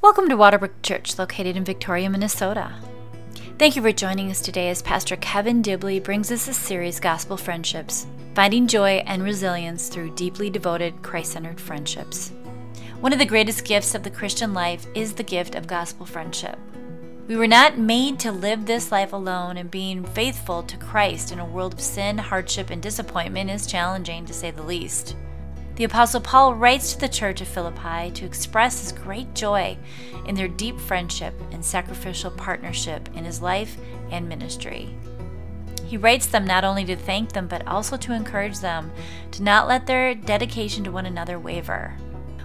Welcome to Waterbrook Church, located in Victoria, Minnesota. Thank you for joining us today as Pastor Kevin Dibley brings us a series, Gospel Friendships, finding joy and resilience through deeply devoted, Christ centered friendships. One of the greatest gifts of the Christian life is the gift of gospel friendship. We were not made to live this life alone, and being faithful to Christ in a world of sin, hardship, and disappointment is challenging to say the least. The Apostle Paul writes to the church of Philippi to express his great joy in their deep friendship and sacrificial partnership in his life and ministry. He writes them not only to thank them, but also to encourage them to not let their dedication to one another waver.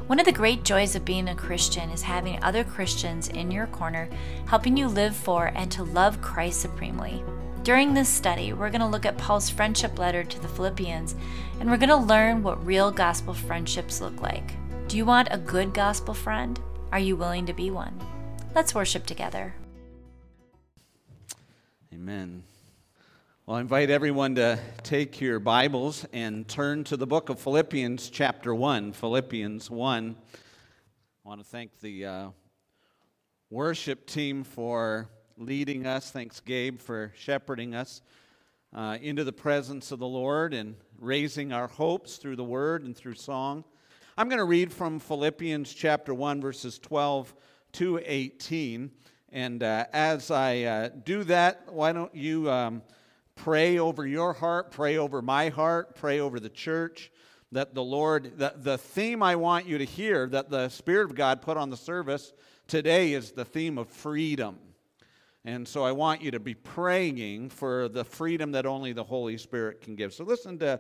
One of the great joys of being a Christian is having other Christians in your corner helping you live for and to love Christ supremely. During this study, we're going to look at Paul's friendship letter to the Philippians, and we're going to learn what real gospel friendships look like. Do you want a good gospel friend? Are you willing to be one? Let's worship together. Amen. Well, I invite everyone to take your Bibles and turn to the book of Philippians, chapter 1. Philippians 1. I want to thank the uh, worship team for leading us. Thanks, Gabe, for shepherding us uh, into the presence of the Lord and raising our hopes through the word and through song. I'm going to read from Philippians chapter 1, verses 12 to 18. And uh, as I uh, do that, why don't you um, pray over your heart, pray over my heart, pray over the church, that the Lord, the, the theme I want you to hear, that the Spirit of God put on the service today is the theme of freedom. And so I want you to be praying for the freedom that only the Holy Spirit can give. So listen to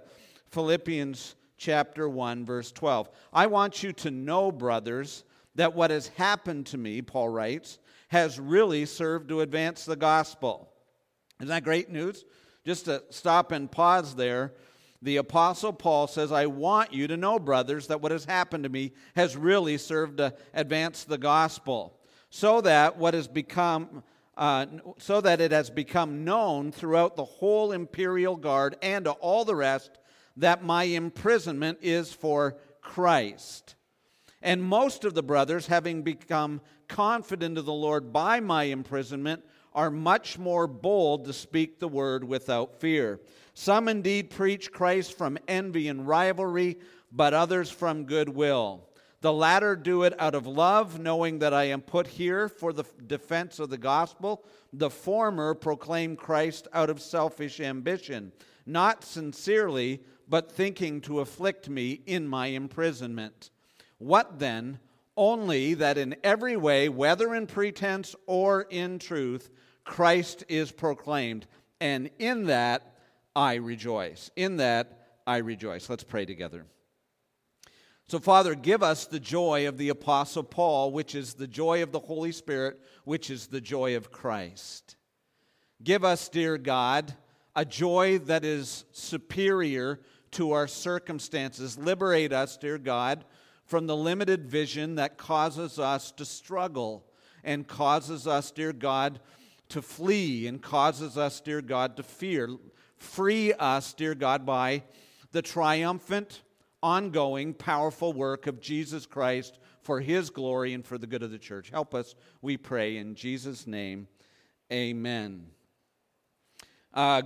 Philippians chapter 1, verse 12. I want you to know, brothers, that what has happened to me, Paul writes, has really served to advance the gospel. Isn't that great news? Just to stop and pause there. The Apostle Paul says, I want you to know, brothers, that what has happened to me has really served to advance the gospel, so that what has become uh, so that it has become known throughout the whole imperial guard and to all the rest that my imprisonment is for Christ. And most of the brothers, having become confident of the Lord by my imprisonment, are much more bold to speak the word without fear. Some indeed preach Christ from envy and rivalry, but others from goodwill. The latter do it out of love, knowing that I am put here for the defense of the gospel. The former proclaim Christ out of selfish ambition, not sincerely, but thinking to afflict me in my imprisonment. What then? Only that in every way, whether in pretense or in truth, Christ is proclaimed. And in that I rejoice. In that I rejoice. Let's pray together. So, Father, give us the joy of the Apostle Paul, which is the joy of the Holy Spirit, which is the joy of Christ. Give us, dear God, a joy that is superior to our circumstances. Liberate us, dear God, from the limited vision that causes us to struggle and causes us, dear God, to flee and causes us, dear God, to fear. Free us, dear God, by the triumphant ongoing, powerful work of Jesus Christ for his glory and for the good of the church. Help us, we pray, in Jesus' name. Amen. Uh,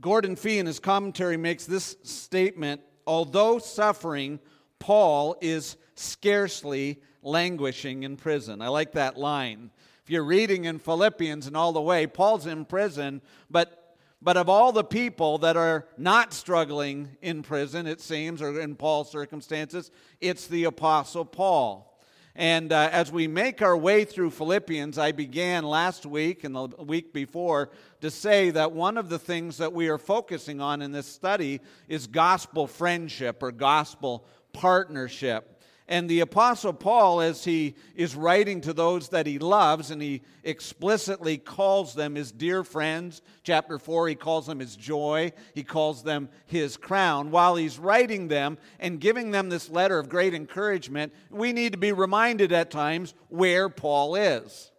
Gordon Fee, in his commentary, makes this statement although suffering, Paul is scarcely languishing in prison. I like that line. If you're reading in Philippians and all the way, Paul's in prison, but but of all the people that are not struggling in prison, it seems, or in Paul's circumstances, it's the Apostle Paul. And uh, as we make our way through Philippians, I began last week and the week before to say that one of the things that we are focusing on in this study is gospel friendship or gospel partnership. And the Apostle Paul, as he is writing to those that he loves, and he explicitly calls them his dear friends, chapter 4, he calls them his joy, he calls them his crown. While he's writing them and giving them this letter of great encouragement, we need to be reminded at times where Paul is.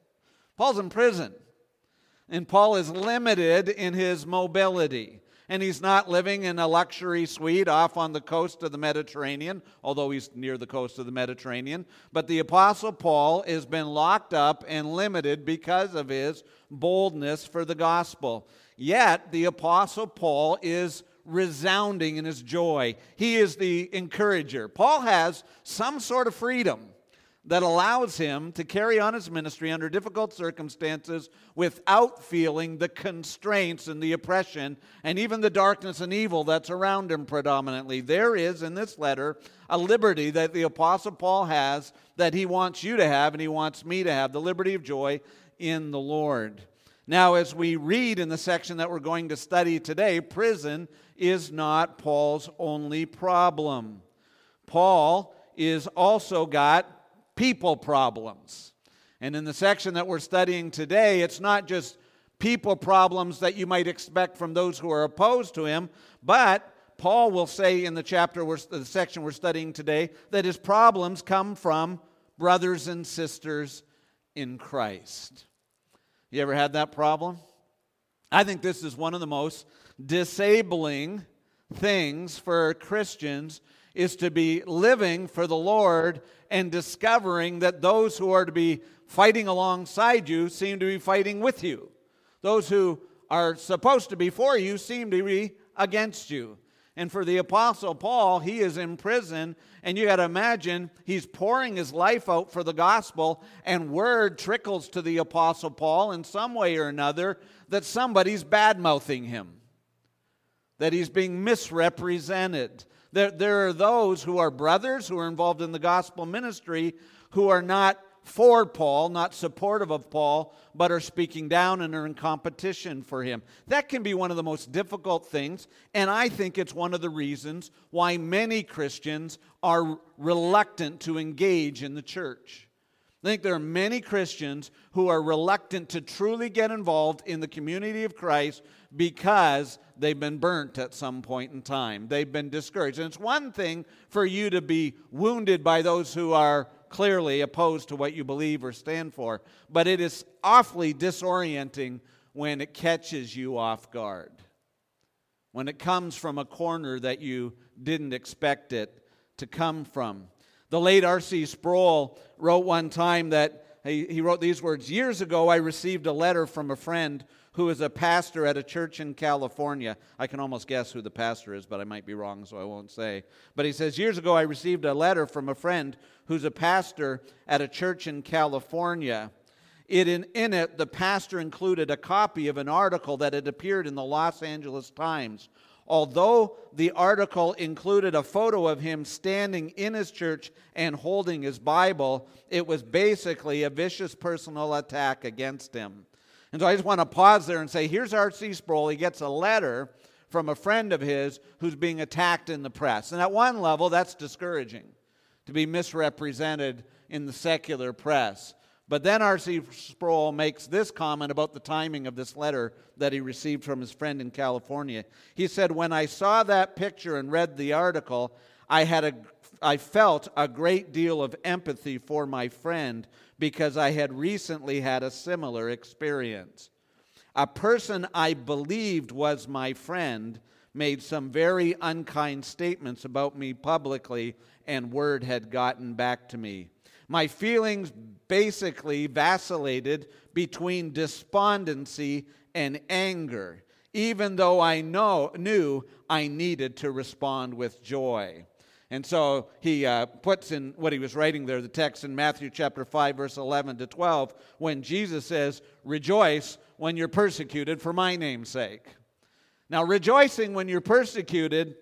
Paul's in prison, and Paul is limited in his mobility. And he's not living in a luxury suite off on the coast of the Mediterranean, although he's near the coast of the Mediterranean. But the Apostle Paul has been locked up and limited because of his boldness for the gospel. Yet, the Apostle Paul is resounding in his joy. He is the encourager. Paul has some sort of freedom that allows him to carry on his ministry under difficult circumstances without feeling the constraints and the oppression and even the darkness and evil that's around him predominantly. There is in this letter a liberty that the Apostle Paul has that he wants you to have and he wants me to have the liberty of joy in the Lord. Now, as we read in the section that we're going to study today, prison is not Paul's only problem. Paul is also got people problems. And in the section that we're studying today, it's not just people problems that you might expect from those who are opposed to him, but Paul will say in the chapter, the section we're studying today, that his problems come from brothers and sisters in Christ. You ever had that problem? I think this is one of the most disabling things for Christians is to be living for the Lord and discovering that those who are to be fighting alongside you seem to be fighting with you. Those who are supposed to be for you seem to be against you. And for the Apostle Paul, he is in prison, and you got to imagine he's pouring his life out for the gospel, and word trickles to the Apostle Paul in some way or another that somebody's bad mouthing him, that he's being misrepresented, there, there are those who are brothers who are involved in the gospel ministry who are not for Paul, not supportive of Paul, but are speaking down and are in competition for him. That can be one of the most difficult things, and I think it's one of the reasons why many Christians are reluctant to engage in the church. I think there are many Christians who are reluctant to truly get involved in the community of Christ because they've been burnt at some point in time. They've been discouraged. And it's one thing for you to be wounded by those who are clearly opposed to what you believe or stand for, but it is awfully disorienting when it catches you off guard. When it comes from a corner that you didn't expect it to come from. The late R.C. Sproul wrote one time that he, he wrote these words Years ago, I received a letter from a friend who is a pastor at a church in California. I can almost guess who the pastor is, but I might be wrong, so I won't say. But he says, Years ago, I received a letter from a friend who's a pastor at a church in California. It, in, in it, the pastor included a copy of an article that had appeared in the Los Angeles Times. Although the article included a photo of him standing in his church and holding his Bible, it was basically a vicious personal attack against him. And so I just want to pause there and say here's R.C. Sproul. He gets a letter from a friend of his who's being attacked in the press. And at one level, that's discouraging to be misrepresented in the secular press. But then R.C. Sproul makes this comment about the timing of this letter that he received from his friend in California. He said, When I saw that picture and read the article, I, had a, I felt a great deal of empathy for my friend because I had recently had a similar experience. A person I believed was my friend made some very unkind statements about me publicly, and word had gotten back to me. My feelings basically vacillated between despondency and anger, even though I know, knew I needed to respond with joy. And so he uh, puts in what he was writing there, the text in Matthew chapter 5, verse 11 to 12, when Jesus says, Rejoice when you're persecuted for my name's sake. Now, rejoicing when you're persecuted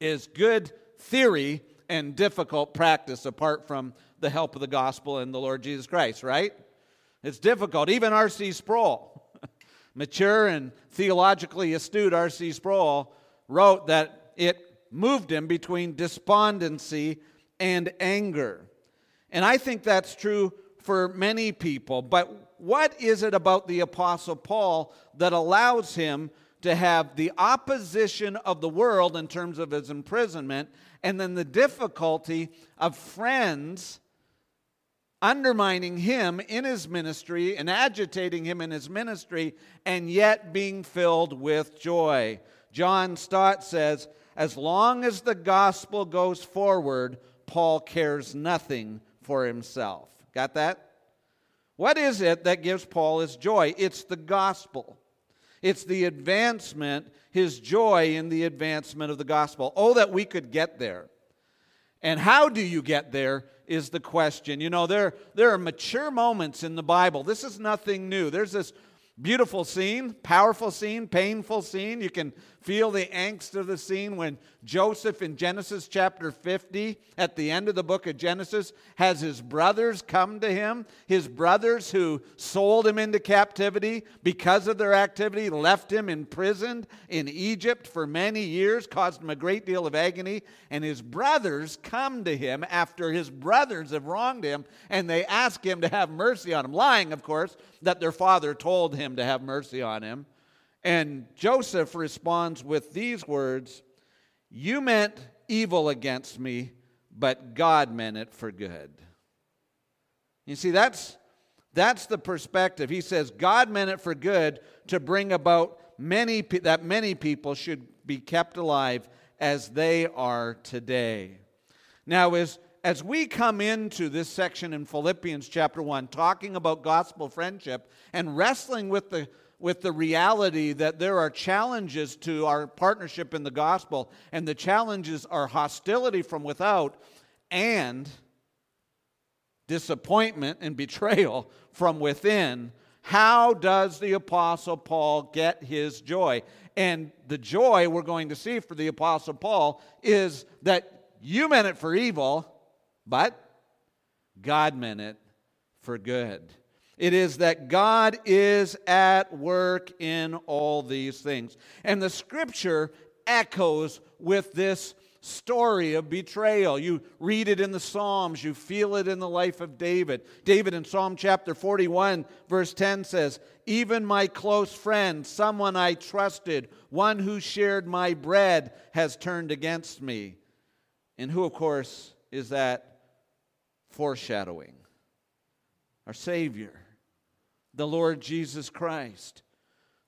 is good theory and difficult practice apart from the help of the gospel and the Lord Jesus Christ, right? It's difficult. Even R.C. Sproul, mature and theologically astute R.C. Sproul, wrote that it moved him between despondency and anger. And I think that's true for many people. But what is it about the Apostle Paul that allows him to have the opposition of the world in terms of his imprisonment, and then the difficulty of friends undermining him in his ministry and agitating him in his ministry, and yet being filled with joy? John Stott says, as long as the gospel goes forward, Paul cares nothing for himself. Got that? What is it that gives Paul his joy? It's the gospel. It's the advancement, his joy in the advancement of the gospel. Oh, that we could get there. And how do you get there is the question. You know, there, there are mature moments in the Bible. This is nothing new. There's this beautiful scene, powerful scene, painful scene. You can feel the angst of the scene when Joseph in Genesis chapter 50, at the end of the book of Genesis, has his brothers come to him. His brothers who sold him into captivity because of their activity, left him imprisoned in Egypt for many years, caused him a great deal of agony. And his brothers come to him after his brothers have wronged him, and they ask him to have mercy on him, lying, of course, that their father told him to have mercy on him. And Joseph responds with these words You meant evil against me, but God meant it for good. You see, that's, that's the perspective. He says God meant it for good to bring about many, that many people should be kept alive as they are today. Now, as, as we come into this section in Philippians chapter 1, talking about gospel friendship and wrestling with the with the reality that there are challenges to our partnership in the gospel, and the challenges are hostility from without and disappointment and betrayal from within. How does the Apostle Paul get his joy? And the joy we're going to see for the Apostle Paul is that you meant it for evil, but God meant it for good. It is that God is at work in all these things. And the scripture echoes with this story of betrayal. You read it in the Psalms, you feel it in the life of David. David in Psalm chapter 41, verse 10 says, Even my close friend, someone I trusted, one who shared my bread, has turned against me. And who, of course, is that foreshadowing? Our Savior the Lord Jesus Christ,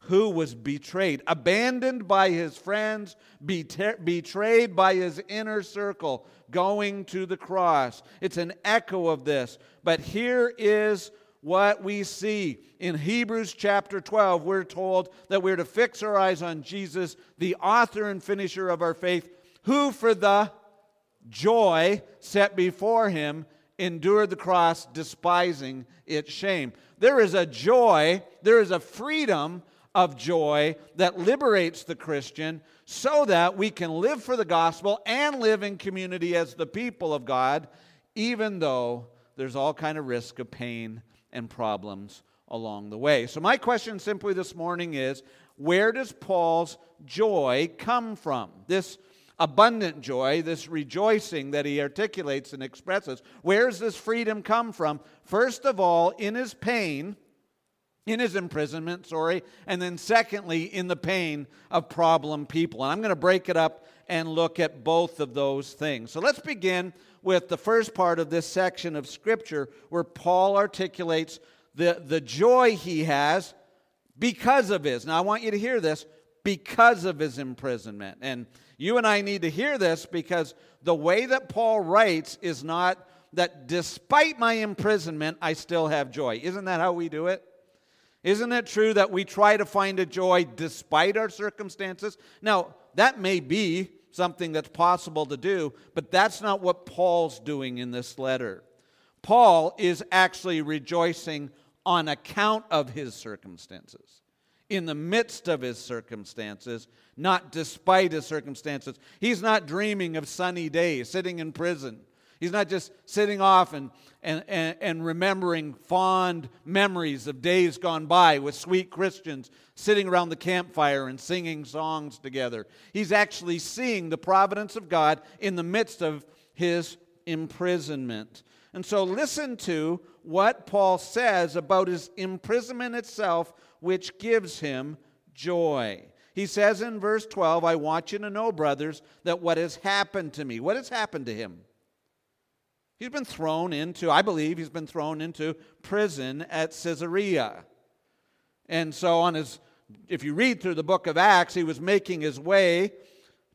who was betrayed, abandoned by his friends, betrayed by his inner circle, going to the cross. It's an echo of this. But here is what we see. In Hebrews chapter 12, we're told that we're to fix our eyes on Jesus, the author and finisher of our faith, who for the joy set before him endured the cross, despising its shame. There is a joy, there is a freedom of joy that liberates the Christian so that we can live for the gospel and live in community as the people of God, even though there's all kind of risk of pain and problems along the way. So my question simply this morning is, where does Paul's joy come from? This abundant joy, this rejoicing that he articulates and expresses. Where does this freedom come from? First of all, in his pain, in his imprisonment, sorry, and then secondly, in the pain of problem people. And I'm going to break it up and look at both of those things. So let's begin with the first part of this section of Scripture where Paul articulates the, the joy he has because of his. Now, I want you to hear this because of his imprisonment. And you and I need to hear this because the way that Paul writes is not that despite my imprisonment, I still have joy. Isn't that how we do it? Isn't it true that we try to find a joy despite our circumstances? Now, that may be something that's possible to do, but that's not what Paul's doing in this letter. Paul is actually rejoicing on account of his circumstances in the midst of his circumstances, not despite his circumstances. He's not dreaming of sunny days, sitting in prison. He's not just sitting off and, and, and, and, remembering fond memories of days gone by with sweet Christians sitting around the campfire and singing songs together. He's actually seeing the providence of God in the midst of his imprisonment. And so, listen to what Paul says about his imprisonment itself which gives him joy. He says in verse 12, I want you to know, brothers, that what has happened to me, what has happened to him? He's been thrown into, I believe, he's been thrown into prison at Caesarea. And so on his if you read through the book of Acts, he was making his way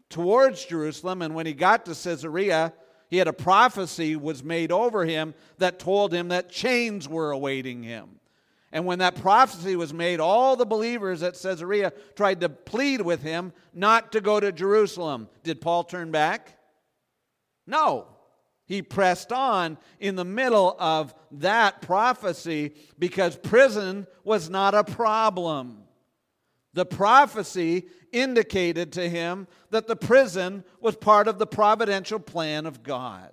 towards Jerusalem, and when he got to Caesarea, he had a prophecy was made over him that told him that chains were awaiting him. And when that prophecy was made, all the believers at Caesarea tried to plead with him not to go to Jerusalem. Did Paul turn back? No. He pressed on in the middle of that prophecy because prison was not a problem. The prophecy indicated to him that the prison was part of the providential plan of God.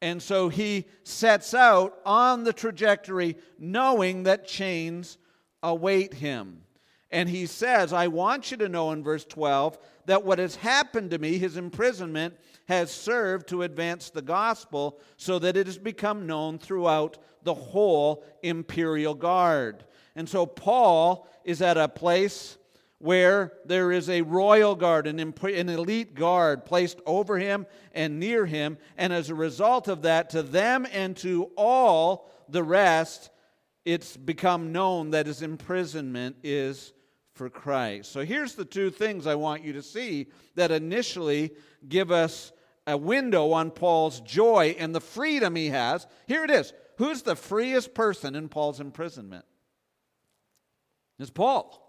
And so he sets out on the trajectory knowing that chains await him. And he says, I want you to know in verse 12 that what has happened to me, his imprisonment, has served to advance the gospel so that it has become known throughout the whole imperial guard. And so Paul is at a place where there is a royal guard, an, an elite guard placed over him and near him. And as a result of that, to them and to all the rest, it's become known that his imprisonment is for Christ. So here's the two things I want you to see that initially give us a window on Paul's joy and the freedom he has. Here it is. Who's the freest person in Paul's imprisonment? It's Paul.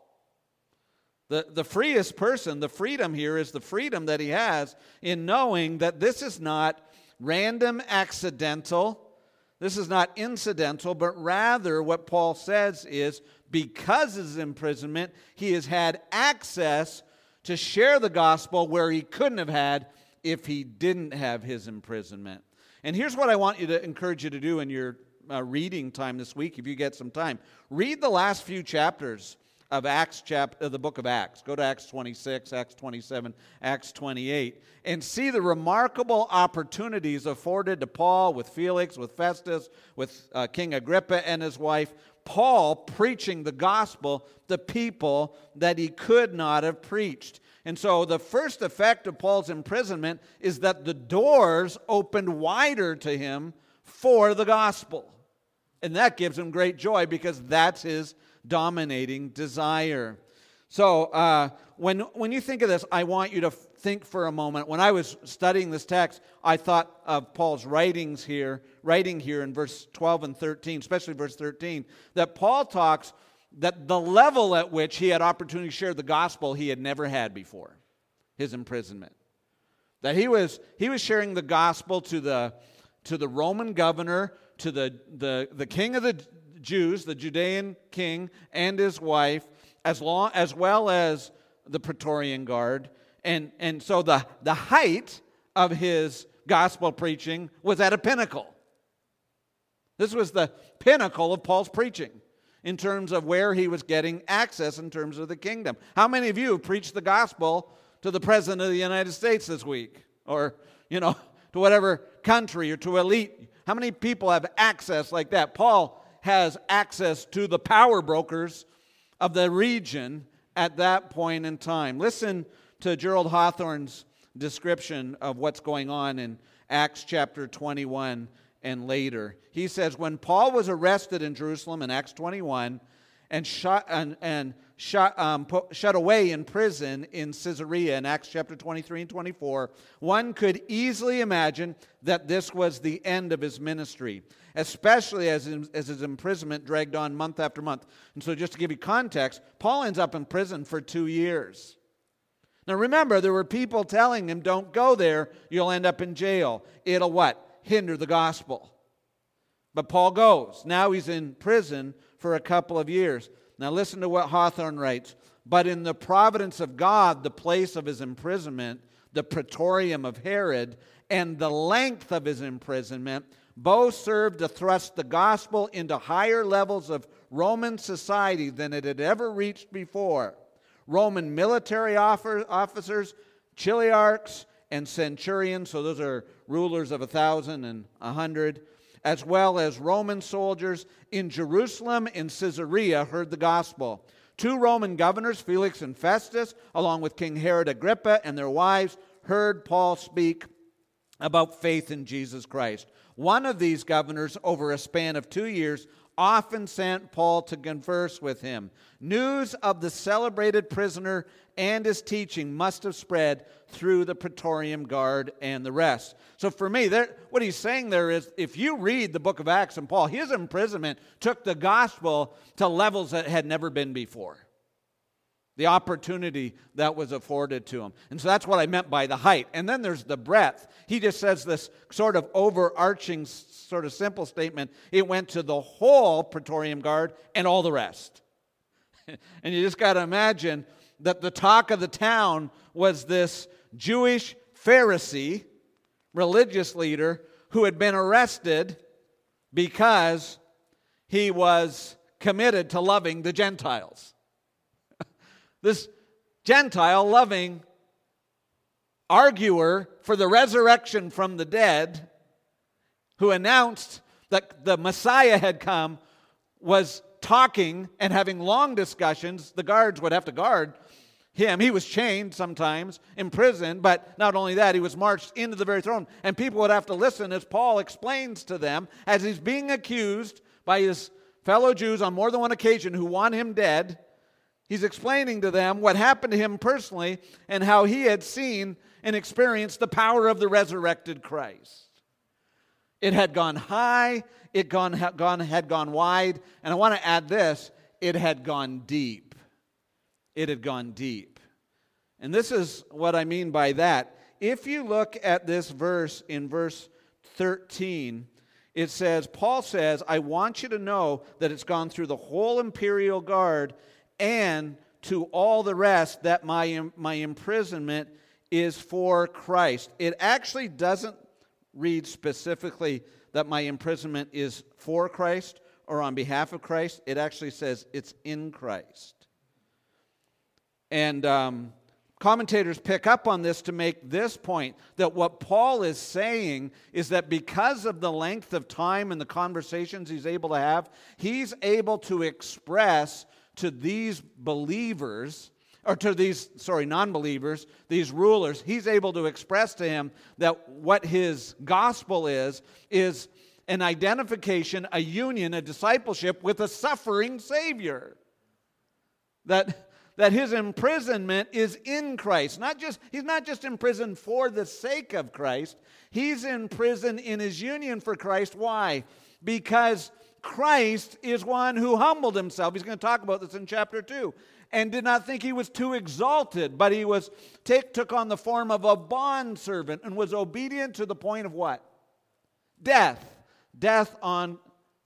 The, the freest person, the freedom here is the freedom that he has in knowing that this is not random, accidental, this is not incidental, but rather what Paul says is because of his imprisonment, he has had access to share the gospel where he couldn't have had if he didn't have his imprisonment. And here's what I want you to encourage you to do in your uh, reading time this week, if you get some time. Read the last few chapters of Acts chapter the book of Acts. Go to Acts 26, Acts 27, Acts 28 and see the remarkable opportunities afforded to Paul with Felix, with Festus, with uh, King Agrippa and his wife. Paul preaching the gospel to people that he could not have preached. And so the first effect of Paul's imprisonment is that the doors opened wider to him for the gospel. And that gives him great joy because that's his dominating desire. So uh, when, when you think of this, I want you to think for a moment. When I was studying this text, I thought of Paul's writings here, writing here in verse 12 and 13, especially verse 13, that Paul talks that the level at which he had opportunity to share the gospel he had never had before, his imprisonment. That he was, he was sharing the gospel to the, to the Roman governor, to the, the, the king of the Jews, the Judean king and his wife, as, long, as well as the Praetorian Guard. And, and so the, the height of his gospel preaching was at a pinnacle. This was the pinnacle of Paul's preaching in terms of where he was getting access in terms of the kingdom. How many of you preached the gospel to the president of the United States this week? Or, you know, to whatever country or to elite? How many people have access like that? Paul has access to the power brokers of the region at that point in time. Listen to Gerald Hawthorne's description of what's going on in Acts chapter 21 and later. He says, When Paul was arrested in Jerusalem in Acts 21 and shot, and, and shut, um, put, shut away in prison in Caesarea in Acts chapter 23 and 24, one could easily imagine that this was the end of his ministry, especially as, as his imprisonment dragged on month after month. And so, just to give you context, Paul ends up in prison for two years. Now, remember, there were people telling him, don't go there, you'll end up in jail. It'll what? hinder the gospel. But Paul goes. Now he's in prison for a couple of years. Now listen to what Hawthorne writes. But in the providence of God, the place of his imprisonment, the praetorium of Herod, and the length of his imprisonment, both served to thrust the gospel into higher levels of Roman society than it had ever reached before. Roman military officers, chiliarchs, and centurions, so those are rulers of a thousand and a hundred, as well as Roman soldiers in Jerusalem and Caesarea heard the gospel. Two Roman governors, Felix and Festus, along with King Herod Agrippa and their wives, heard Paul speak about faith in Jesus Christ. One of these governors, over a span of two years, often sent Paul to converse with him. News of the celebrated prisoner and his teaching must have spread through the Praetorian Guard and the rest. So, for me, there, what he's saying there is if you read the book of Acts and Paul, his imprisonment took the gospel to levels that had never been before the opportunity that was afforded to him. And so that's what I meant by the height. And then there's the breadth. He just says this sort of overarching, sort of simple statement. It went to the whole Praetorian Guard and all the rest. and you just got to imagine that the talk of the town was this Jewish Pharisee, religious leader, who had been arrested because he was committed to loving the Gentiles. This Gentile loving arguer for the resurrection from the dead, who announced that the Messiah had come, was talking and having long discussions. The guards would have to guard him. He was chained sometimes, imprisoned, but not only that, he was marched into the very throne. And people would have to listen as Paul explains to them as he's being accused by his fellow Jews on more than one occasion who want him dead. He's explaining to them what happened to him personally and how he had seen and experienced the power of the resurrected Christ. It had gone high, it gone, had, gone, had gone wide, and I want to add this it had gone deep. It had gone deep. And this is what I mean by that. If you look at this verse in verse 13, it says, Paul says, I want you to know that it's gone through the whole imperial guard and to all the rest that my, my imprisonment is for Christ. It actually doesn't read specifically that my imprisonment is for Christ or on behalf of Christ. It actually says it's in Christ. And um, commentators pick up on this to make this point that what Paul is saying is that because of the length of time and the conversations he's able to have, he's able to express to these believers, or to these, sorry, non believers, these rulers, he's able to express to him that what his gospel is, is an identification, a union, a discipleship with a suffering Savior. That, that his imprisonment is in Christ. Not just, he's not just imprisoned for the sake of Christ, he's in prison in his union for Christ. Why? Because Christ is one who humbled himself. He's going to talk about this in chapter 2. And did not think he was too exalted, but he was take, took on the form of a bondservant and was obedient to the point of what? Death. Death on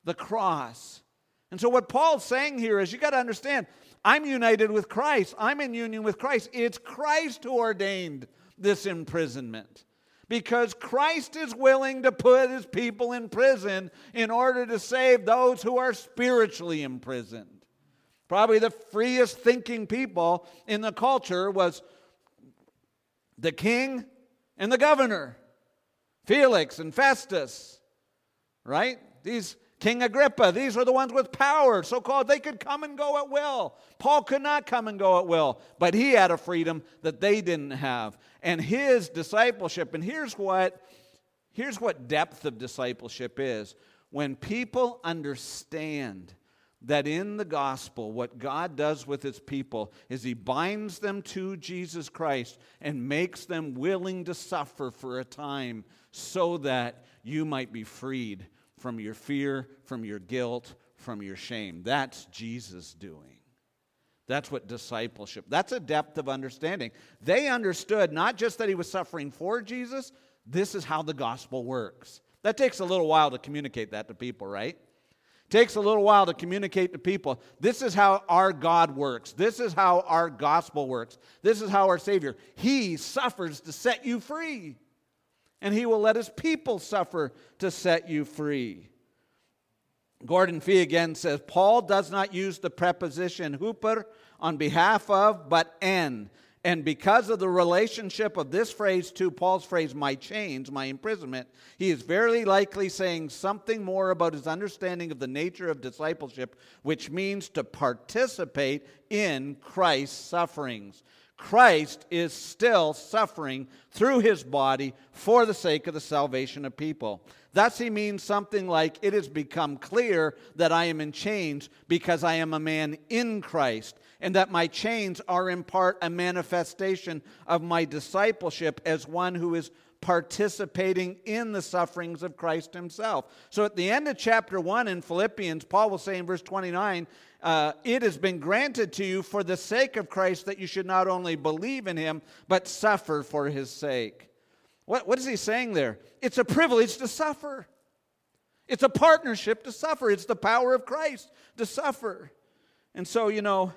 the cross. And so, what Paul's saying here is you got to understand I'm united with Christ, I'm in union with Christ. It's Christ who ordained this imprisonment because Christ is willing to put his people in prison in order to save those who are spiritually imprisoned. Probably the freest thinking people in the culture was the king and the governor, Felix and Festus, right? These King Agrippa, these were the ones with power, so called. They could come and go at will. Paul could not come and go at will, but he had a freedom that they didn't have. And his discipleship, and here's what here's what depth of discipleship is. When people understand that in the gospel, what God does with his people is he binds them to Jesus Christ and makes them willing to suffer for a time so that you might be freed from your fear, from your guilt, from your shame. That's Jesus doing. That's what discipleship. That's a depth of understanding. They understood not just that he was suffering for Jesus, this is how the gospel works. That takes a little while to communicate that to people, right? takes a little while to communicate to people. This is how our God works. This is how our gospel works. This is how our Savior. He suffers to set you free and he will let his people suffer to set you free. Gordon Fee again says Paul does not use the preposition huper on behalf of, but en. And because of the relationship of this phrase to Paul's phrase, my chains, my imprisonment, he is very likely saying something more about his understanding of the nature of discipleship, which means to participate in Christ's sufferings. Christ is still suffering through his body for the sake of the salvation of people. Thus, he means something like, It has become clear that I am in chains because I am a man in Christ, and that my chains are in part a manifestation of my discipleship as one who is participating in the sufferings of Christ himself. So at the end of chapter 1 in Philippians, Paul will say in verse 29, uh, It has been granted to you for the sake of Christ that you should not only believe in him, but suffer for his sake. What, what is he saying there? It's a privilege to suffer. It's a partnership to suffer. It's the power of Christ to suffer. And so, you know,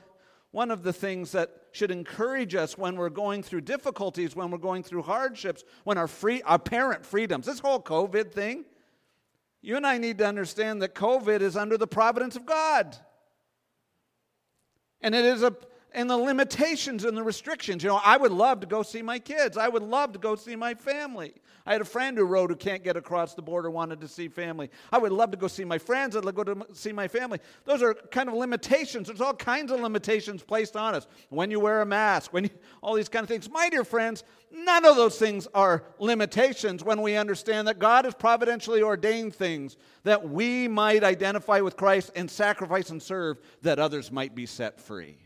one of the things that should encourage us when we're going through difficulties, when we're going through hardships, when our free our parent freedoms, this whole COVID thing, you and I need to understand that COVID is under the providence of God. And it is a and the limitations and the restrictions. You know, I would love to go see my kids. I would love to go see my family. I had a friend who wrote who can't get across the border, wanted to see family. I would love to go see my friends. I'd love to go to see my family. Those are kind of limitations. There's all kinds of limitations placed on us. When you wear a mask, when you, all these kind of things. My dear friends, none of those things are limitations when we understand that God has providentially ordained things that we might identify with Christ and sacrifice and serve that others might be set free.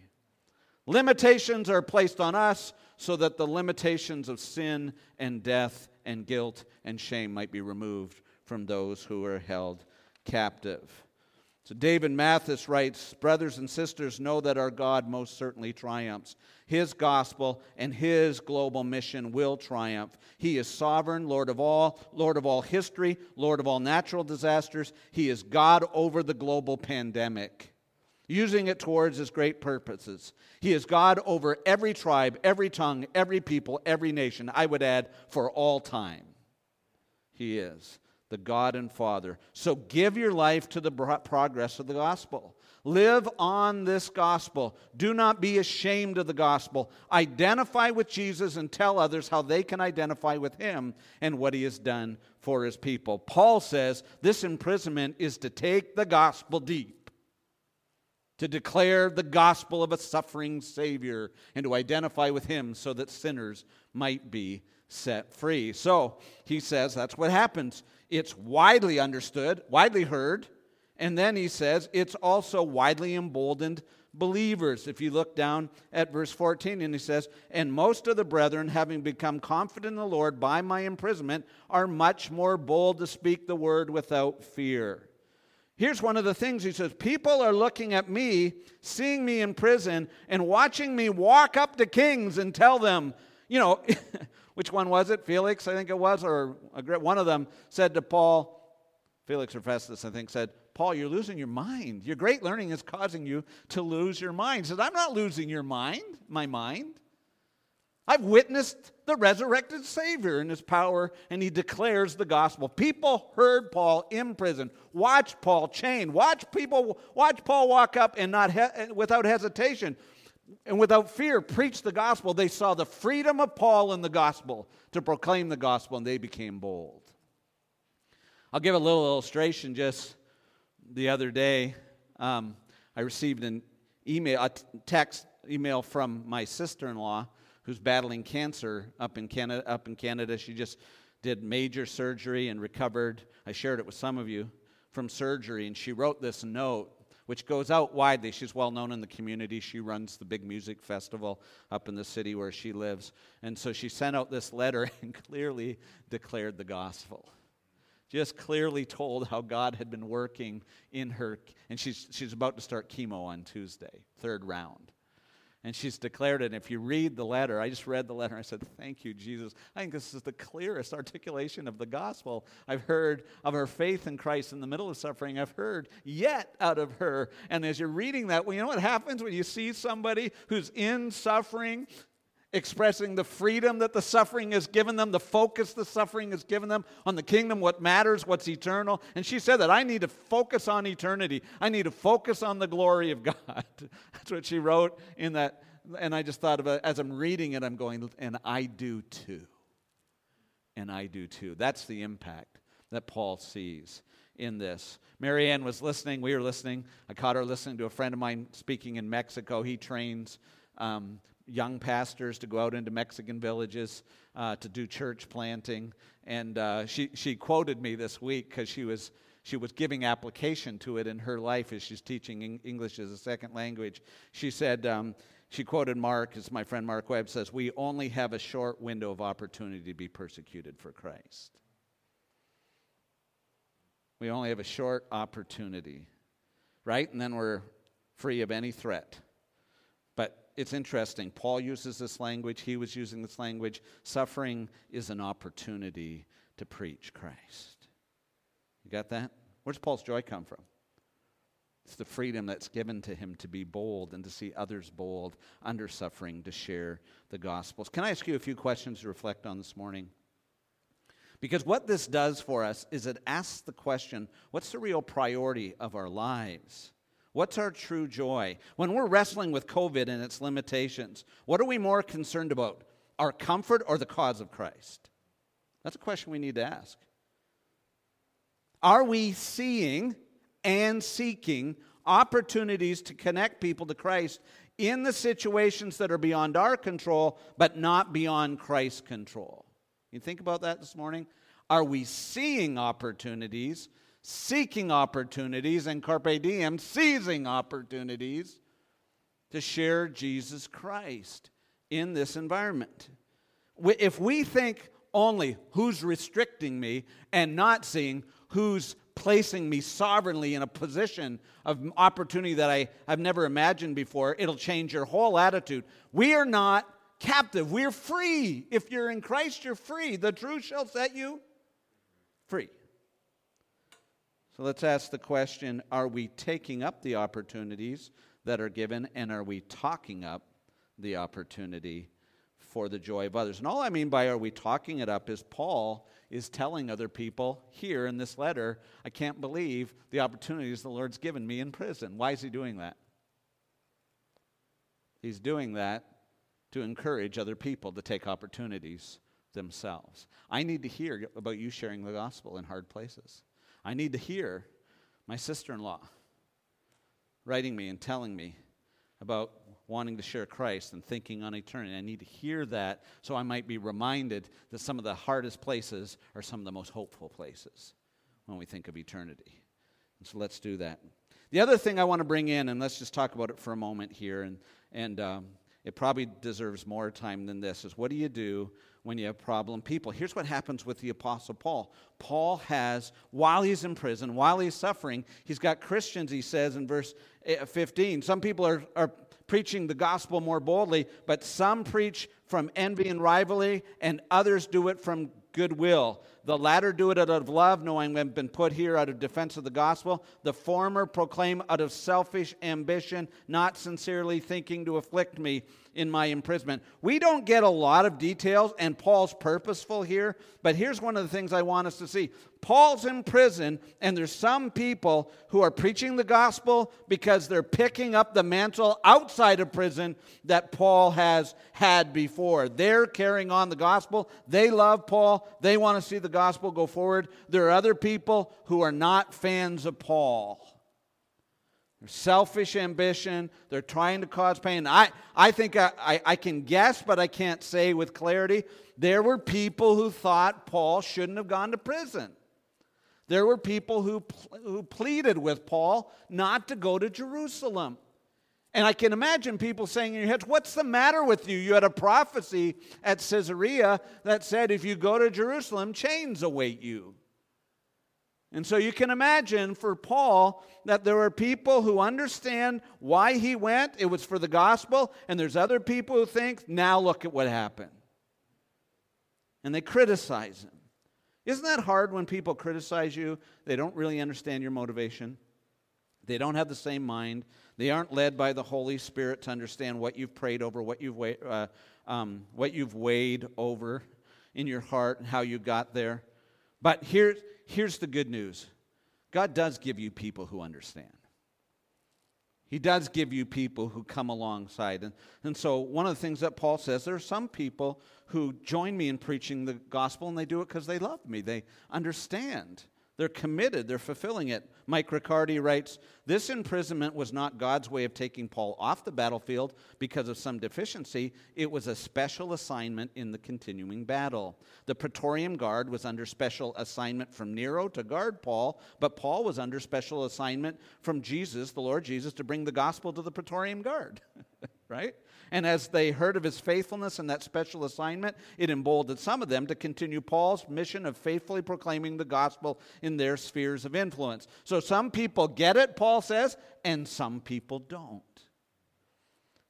Limitations are placed on us so that the limitations of sin and death and guilt and shame might be removed from those who are held captive. So David Mathis writes Brothers and sisters, know that our God most certainly triumphs. His gospel and his global mission will triumph. He is sovereign, Lord of all, Lord of all history, Lord of all natural disasters. He is God over the global pandemic using it towards his great purposes. He is God over every tribe, every tongue, every people, every nation. I would add, for all time. He is the God and Father. So give your life to the progress of the gospel. Live on this gospel. Do not be ashamed of the gospel. Identify with Jesus and tell others how they can identify with him and what he has done for his people. Paul says this imprisonment is to take the gospel deep to declare the gospel of a suffering Savior and to identify with Him so that sinners might be set free. So he says that's what happens. It's widely understood, widely heard, and then he says it's also widely emboldened believers. If you look down at verse 14, and he says, And most of the brethren, having become confident in the Lord by my imprisonment, are much more bold to speak the word without fear. Here's one of the things he says People are looking at me, seeing me in prison, and watching me walk up to kings and tell them, you know, which one was it? Felix, I think it was, or one of them said to Paul, Felix or Festus, I think, said, Paul, you're losing your mind. Your great learning is causing you to lose your mind. He says, I'm not losing your mind, my mind. I've witnessed the resurrected Savior in his power, and he declares the gospel. People heard Paul in prison, watched Paul chained, watch people, watch Paul walk up and not he- without hesitation and without fear preach the gospel. They saw the freedom of Paul in the gospel to proclaim the gospel, and they became bold. I'll give a little illustration. Just the other day, um, I received an email, a text email from my sister-in-law who's battling cancer up in Canada. Up in Canada, she just did major surgery and recovered. I shared it with some of you from surgery, and she wrote this note, which goes out widely. She's well known in the community. She runs the big music festival up in the city where she lives, and so she sent out this letter and clearly declared the gospel just clearly told how God had been working in her. And she's, she's about to start chemo on Tuesday, third round. And she's declared it. And if you read the letter, I just read the letter. I said, Thank you, Jesus. I think this is the clearest articulation of the gospel I've heard of her faith in Christ in the middle of suffering. I've heard yet out of her. And as you're reading that, well, you know what happens when you see somebody who's in suffering, expressing the freedom that the suffering has given them, the focus the suffering has given them on the kingdom, what matters, what's eternal. And she said that I need to focus on eternity. I need to focus on the glory of God. That's what she wrote in that. And I just thought of it as I'm reading it, I'm going, and I do too. And I do too. That's the impact that Paul sees in this. Marianne was listening. We were listening. I caught her listening to a friend of mine speaking in Mexico. He trains um, young pastors to go out into Mexican villages uh, to do church planting. And uh, she, she quoted me this week because she was, she was giving application to it in her life as she's teaching English as a second language. She said, um, she quoted Mark, as my friend Mark Webb says, We only have a short window of opportunity to be persecuted for Christ. We only have a short opportunity, right? And then we're free of any threat. It's interesting. Paul uses this language, he was using this language. Suffering is an opportunity to preach Christ. You got that? Where's Paul's joy come from? It's the freedom that's given to him to be bold and to see others bold under suffering to share the gospels. Can I ask you a few questions to reflect on this morning? Because what this does for us is it asks the question what's the real priority of our lives? What's our true joy? When we're wrestling with COVID and its limitations, what are we more concerned about? Our comfort or the cause of Christ? That's a question we need to ask. Are we seeing and seeking opportunities to connect people to Christ in the situations that are beyond our control, but not beyond Christ's control. You think about that this morning? Are we seeing opportunities, seeking opportunities, and carpe diem, seizing opportunities to share Jesus Christ in this environment? If we think only who's restricting me and not seeing who's placing me sovereignly in a position of opportunity that I have never imagined before, it'll change your whole attitude. We are not captive, we're free. If you're in Christ, you're free. The truth shall set you free. So let's ask the question are we taking up the opportunities that are given, and are we talking up the opportunity for the joy of others? And all I mean by are we talking it up is Paul is telling other people here in this letter, I can't believe the opportunities the Lord's given me in prison. Why is he doing that? He's doing that to encourage other people to take opportunities themselves. I need to hear about you sharing the gospel in hard places. I need to hear my sister in law writing me and telling me about wanting to share Christ and thinking on eternity. I need to hear that so I might be reminded that some of the hardest places are some of the most hopeful places when we think of eternity. And so let's do that. The other thing I want to bring in, and let's just talk about it for a moment here, and, and um, it probably deserves more time than this, is what do you do when you have problem people? Here's what happens with the Apostle Paul. Paul has, while he's in prison, while he's suffering, he's got Christians, he says in verse eh, 15. Some people are, are preaching the gospel more boldly, but some preach from envy and rivalry, and others do it from goodwill. The latter do it out of love, knowing they've been put here out of defense of the gospel. The former proclaim out of selfish ambition, not sincerely thinking to afflict me in my imprisonment. We don't get a lot of details, and Paul's purposeful here, but here's one of the things I want us to see. Paul's in prison, and there's some people who are preaching the gospel because they're picking up the mantle outside of prison that Paul has had before. They're carrying on the gospel. They love Paul. They want to see the gospel go forward. There are other people who are not fans of Paul. They're selfish ambition. They're trying to cause pain. I, I think I, I, I can guess, but I can't say with clarity. There were people who thought Paul shouldn't have gone to prison. There were people who, who pleaded with Paul not to go to Jerusalem. And I can imagine people saying in your heads, What's the matter with you? You had a prophecy at Caesarea that said if you go to Jerusalem, chains await you. And so you can imagine for Paul that there are people who understand why he went, it was for the gospel, and there's other people who think, now look at what happened. And they criticize him. Isn't that hard when people criticize you? They don't really understand your motivation. They don't have the same mind. They aren't led by the Holy Spirit to understand what you've prayed over, what you've, weighed, uh, um, what you've weighed over in your heart, and how you got there. But here, here's the good news God does give you people who understand. He does give you people who come alongside. And, and so, one of the things that Paul says there are some people who join me in preaching the gospel, and they do it because they love me. They understand They're committed, they're fulfilling it. Mike Riccardi writes This imprisonment was not God's way of taking Paul off the battlefield because of some deficiency, it was a special assignment in the continuing battle. The Praetorian Guard was under special assignment from Nero to guard Paul, but Paul was under special assignment from Jesus, the Lord Jesus, to bring the gospel to the Praetorian Guard. right? And as they heard of his faithfulness and that special assignment, it emboldened some of them to continue Paul's mission of faithfully proclaiming the gospel in their spheres of influence. So some people get it, Paul says, and some people don't.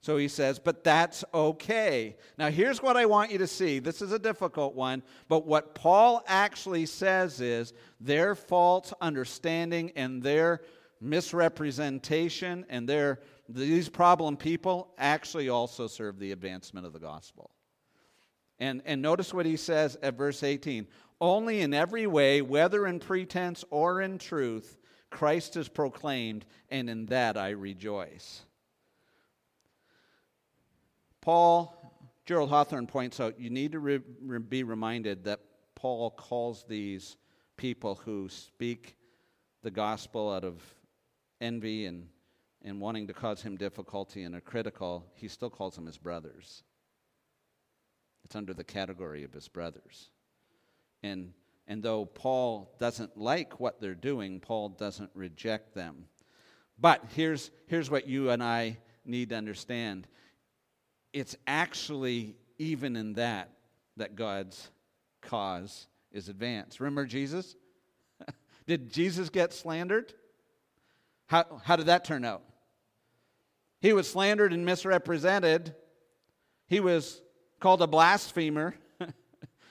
So he says, but that's okay. Now, here's what I want you to see. This is a difficult one, but what Paul actually says is their false understanding and their misrepresentation and their these problem people actually also serve the advancement of the gospel. And, and notice what he says at verse 18 Only in every way, whether in pretense or in truth, Christ is proclaimed, and in that I rejoice. Paul, Gerald Hawthorne points out, you need to re- re- be reminded that Paul calls these people who speak the gospel out of envy and and wanting to cause him difficulty and are critical, he still calls them his brothers. It's under the category of his brothers. And, and though Paul doesn't like what they're doing, Paul doesn't reject them. But here's, here's what you and I need to understand it's actually even in that that God's cause is advanced. Remember Jesus? did Jesus get slandered? How, how did that turn out? He was slandered and misrepresented. He was called a blasphemer.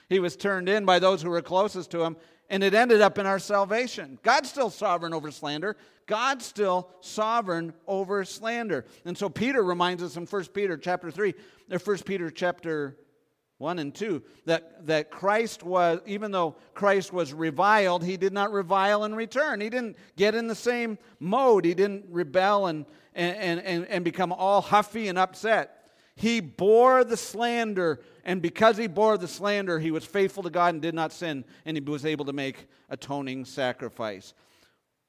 he was turned in by those who were closest to him, and it ended up in our salvation. God's still sovereign over slander. God's still sovereign over slander. And so Peter reminds us in 1 Peter chapter 3, or 1 Peter chapter 1 and 2, that, that Christ was, even though Christ was reviled, he did not revile in return. He didn't get in the same mode. He didn't rebel and, and, and, and become all huffy and upset. He bore the slander, and because he bore the slander, he was faithful to God and did not sin, and he was able to make atoning sacrifice.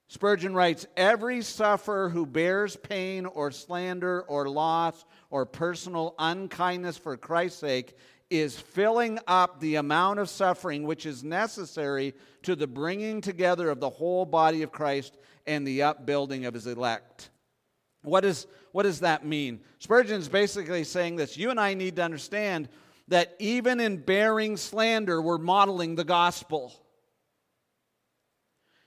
Spurgeon writes Every sufferer who bears pain or slander or loss or personal unkindness for Christ's sake is filling up the amount of suffering which is necessary to the bringing together of the whole body of Christ and the upbuilding of his elect. What, is, what does that mean? Spurgeon is basically saying this you and I need to understand that even in bearing slander, we're modeling the gospel.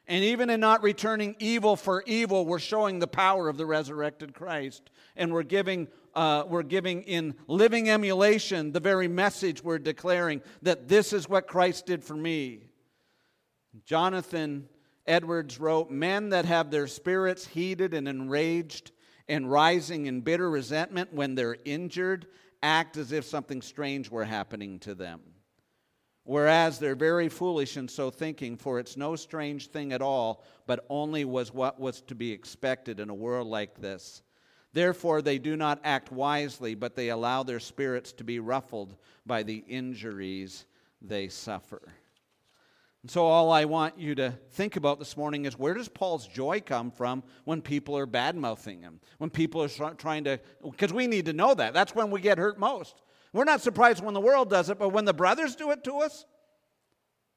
And even in not returning evil for evil, we're showing the power of the resurrected Christ. And we're giving uh, we're giving in living emulation the very message we're declaring that this is what Christ did for me. Jonathan Edwards wrote Men that have their spirits heated and enraged and rising in bitter resentment when they're injured act as if something strange were happening to them. Whereas they're very foolish in so thinking, for it's no strange thing at all, but only was what was to be expected in a world like this. Therefore, they do not act wisely, but they allow their spirits to be ruffled by the injuries they suffer. And so, all I want you to think about this morning is where does Paul's joy come from when people are bad mouthing him? When people are trying to, because we need to know that. That's when we get hurt most. We're not surprised when the world does it, but when the brothers do it to us,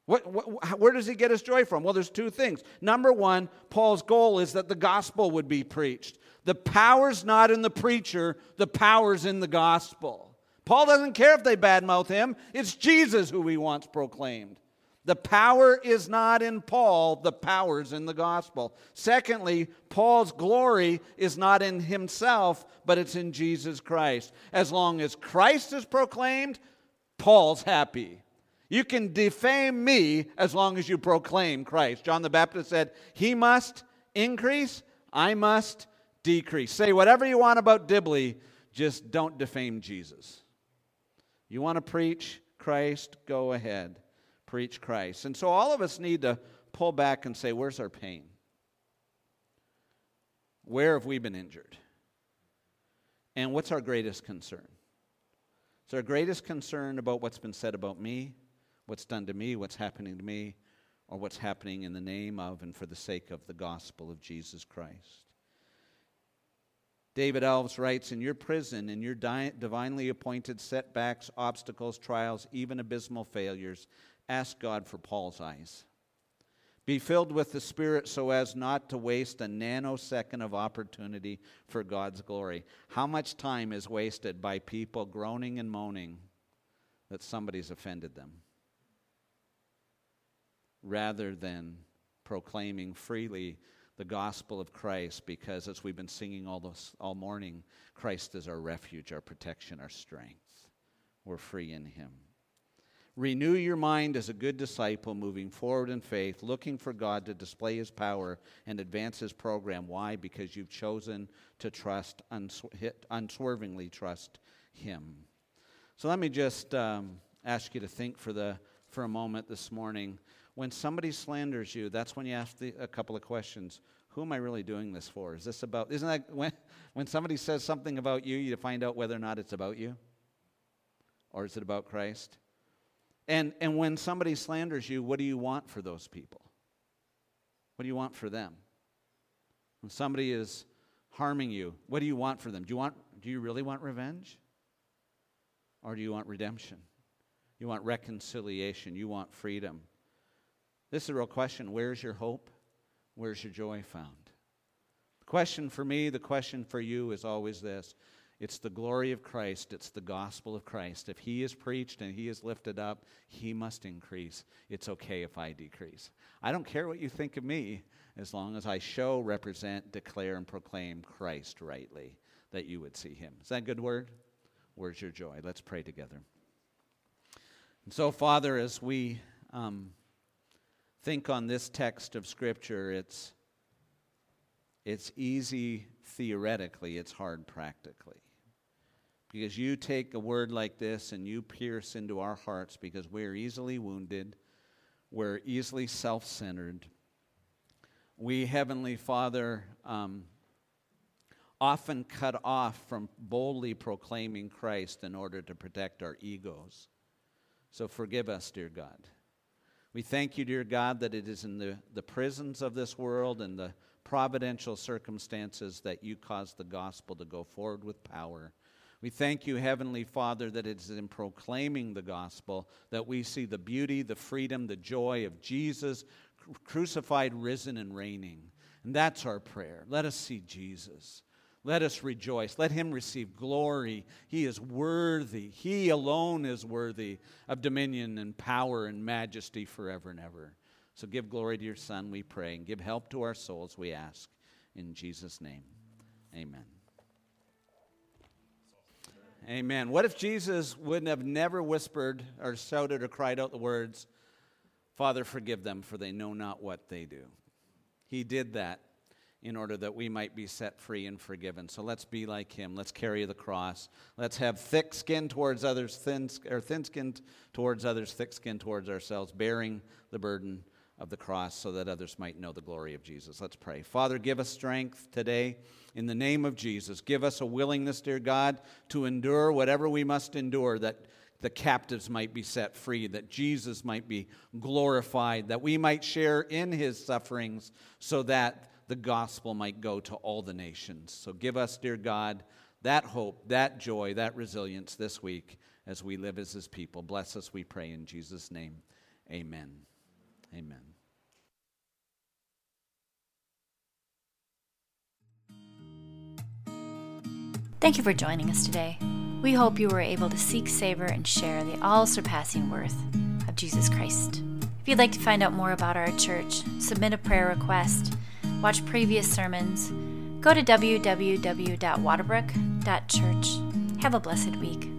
what, what, where does he get his joy from? Well, there's two things. Number one, Paul's goal is that the gospel would be preached. The power's not in the preacher, the power's in the gospel. Paul doesn't care if they badmouth him, it's Jesus who he wants proclaimed. The power is not in Paul, the power's in the gospel. Secondly, Paul's glory is not in himself, but it's in Jesus Christ. As long as Christ is proclaimed, Paul's happy. You can defame me as long as you proclaim Christ. John the Baptist said, He must increase, I must decrease. Say whatever you want about Dibley, just don't defame Jesus. You want to preach Christ? Go ahead. Preach Christ. And so all of us need to pull back and say, where's our pain? Where have we been injured? And what's our greatest concern? Is our greatest concern about what's been said about me, what's done to me, what's happening to me, or what's happening in the name of and for the sake of the gospel of Jesus Christ. David Elves writes In your prison, in your di- divinely appointed setbacks, obstacles, trials, even abysmal failures, ask God for Paul's eyes. Be filled with the Spirit so as not to waste a nanosecond of opportunity for God's glory. How much time is wasted by people groaning and moaning that somebody's offended them rather than proclaiming freely the gospel of Christ because as we've been singing all this all morning Christ is our refuge our protection our strength we're free in him Renew your mind as a good disciple, moving forward in faith, looking for God to display His power and advance His program. Why? Because you've chosen to trust, unswervingly trust Him. So let me just um, ask you to think for, the, for a moment this morning. When somebody slanders you, that's when you ask the, a couple of questions. Who am I really doing this for? Is this about, isn't that when, when somebody says something about you, you find out whether or not it's about you? Or is it about Christ? And, and when somebody slanders you, what do you want for those people? What do you want for them? When somebody is harming you, what do you want for them? Do you, want, do you really want revenge? Or do you want redemption? You want reconciliation. You want freedom. This is a real question. Where's your hope? Where's your joy found? The question for me, the question for you is always this it's the glory of Christ. It's the gospel of Christ. If He is preached and He is lifted up, He must increase. It's okay if I decrease. I don't care what you think of me as long as I show, represent, declare, and proclaim Christ rightly, that you would see Him. Is that a good word? Where's your joy? Let's pray together. And so, Father, as we um, think on this text of Scripture, it's, it's easy theoretically, it's hard practically. Because you take a word like this and you pierce into our hearts because we're easily wounded, we're easily self centered. We, Heavenly Father, um, often cut off from boldly proclaiming Christ in order to protect our egos. So forgive us, dear God. We thank you, dear God, that it is in the, the prisons of this world and the providential circumstances that you cause the gospel to go forward with power. We thank you, Heavenly Father, that it is in proclaiming the gospel that we see the beauty, the freedom, the joy of Jesus crucified, risen, and reigning. And that's our prayer. Let us see Jesus. Let us rejoice. Let him receive glory. He is worthy. He alone is worthy of dominion and power and majesty forever and ever. So give glory to your Son, we pray, and give help to our souls, we ask. In Jesus' name, amen. Amen. What if Jesus wouldn't have never whispered or shouted or cried out the words, Father, forgive them, for they know not what they do? He did that in order that we might be set free and forgiven. So let's be like him. Let's carry the cross. Let's have thick skin towards others, thin or thin skin towards others, thick skin towards ourselves, bearing the burden of the cross so that others might know the glory of Jesus. Let's pray. Father, give us strength today in the name of Jesus. Give us a willingness, dear God, to endure whatever we must endure that the captives might be set free, that Jesus might be glorified, that we might share in his sufferings so that the gospel might go to all the nations. So give us, dear God, that hope, that joy, that resilience this week as we live as his people. Bless us, we pray, in Jesus' name. Amen. Amen. Thank you for joining us today. We hope you were able to seek, savor, and share the all surpassing worth of Jesus Christ. If you'd like to find out more about our church, submit a prayer request, watch previous sermons, go to www.waterbrook.church. Have a blessed week.